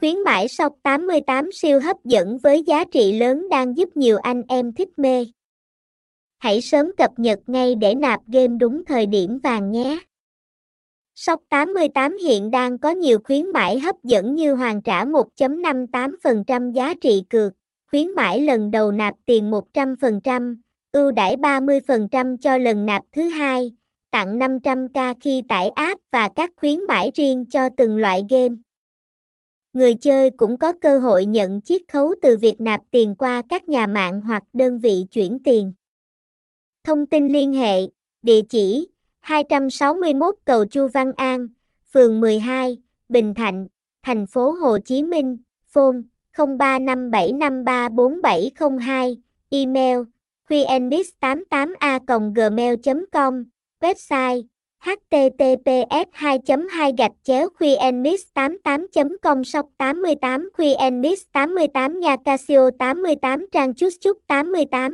Khuyến mãi sọc 88 siêu hấp dẫn với giá trị lớn đang giúp nhiều anh em thích mê. Hãy sớm cập nhật ngay để nạp game đúng thời điểm vàng nhé. Sóc 88 hiện đang có nhiều khuyến mãi hấp dẫn như hoàn trả 1.58% giá trị cược, khuyến mãi lần đầu nạp tiền 100%, ưu đãi 30% cho lần nạp thứ hai, tặng 500k khi tải app và các khuyến mãi riêng cho từng loại game. Người chơi cũng có cơ hội nhận chiết khấu từ việc nạp tiền qua các nhà mạng hoặc đơn vị chuyển tiền. Thông tin liên hệ, địa chỉ 261 cầu Chu Văn An, phường 12, Bình Thạnh, thành phố Hồ Chí Minh, phone 0357534702, email qnbis88a gmail.com, website https 2 2 gạch chéo qnbis 88 com sóc 88 qnbis 88 nhà casio 88 trang chút chút 88